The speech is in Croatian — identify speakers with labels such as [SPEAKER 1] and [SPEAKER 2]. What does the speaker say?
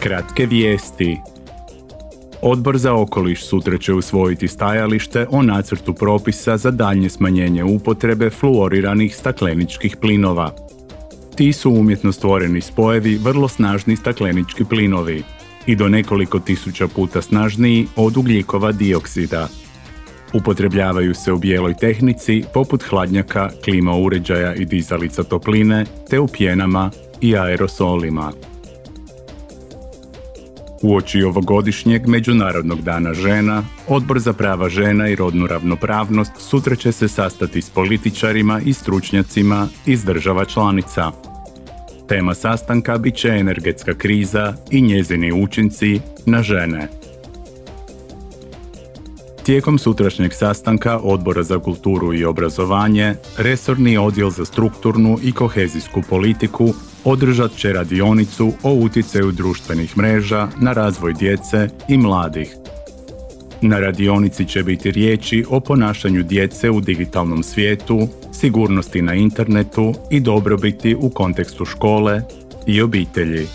[SPEAKER 1] Kratke vijesti. Odbor za okoliš sutra će usvojiti stajalište o nacrtu propisa za daljnje smanjenje upotrebe fluoriranih stakleničkih plinova. Ti su umjetno stvoreni spojevi vrlo snažni staklenički plinovi i do nekoliko tisuća puta snažniji od ugljikova dioksida. Upotrebljavaju se u bijeloj tehnici poput hladnjaka, klima uređaja i dizalica topline te u pjenama i aerosolima. Uoči ovogodišnjeg Međunarodnog dana žena, Odbor za prava žena i rodnu ravnopravnost sutra će se sastati s političarima i stručnjacima iz država članica. Tema sastanka bit će energetska kriza i njezini učinci na žene. Tijekom sutrašnjeg sastanka Odbora za kulturu i obrazovanje, Resorni odjel za strukturnu i kohezijsku politiku održat će radionicu o utjecaju društvenih mreža na razvoj djece i mladih. Na radionici će biti riječi o ponašanju djece u digitalnom svijetu, sigurnosti na internetu i dobrobiti u kontekstu škole i obitelji.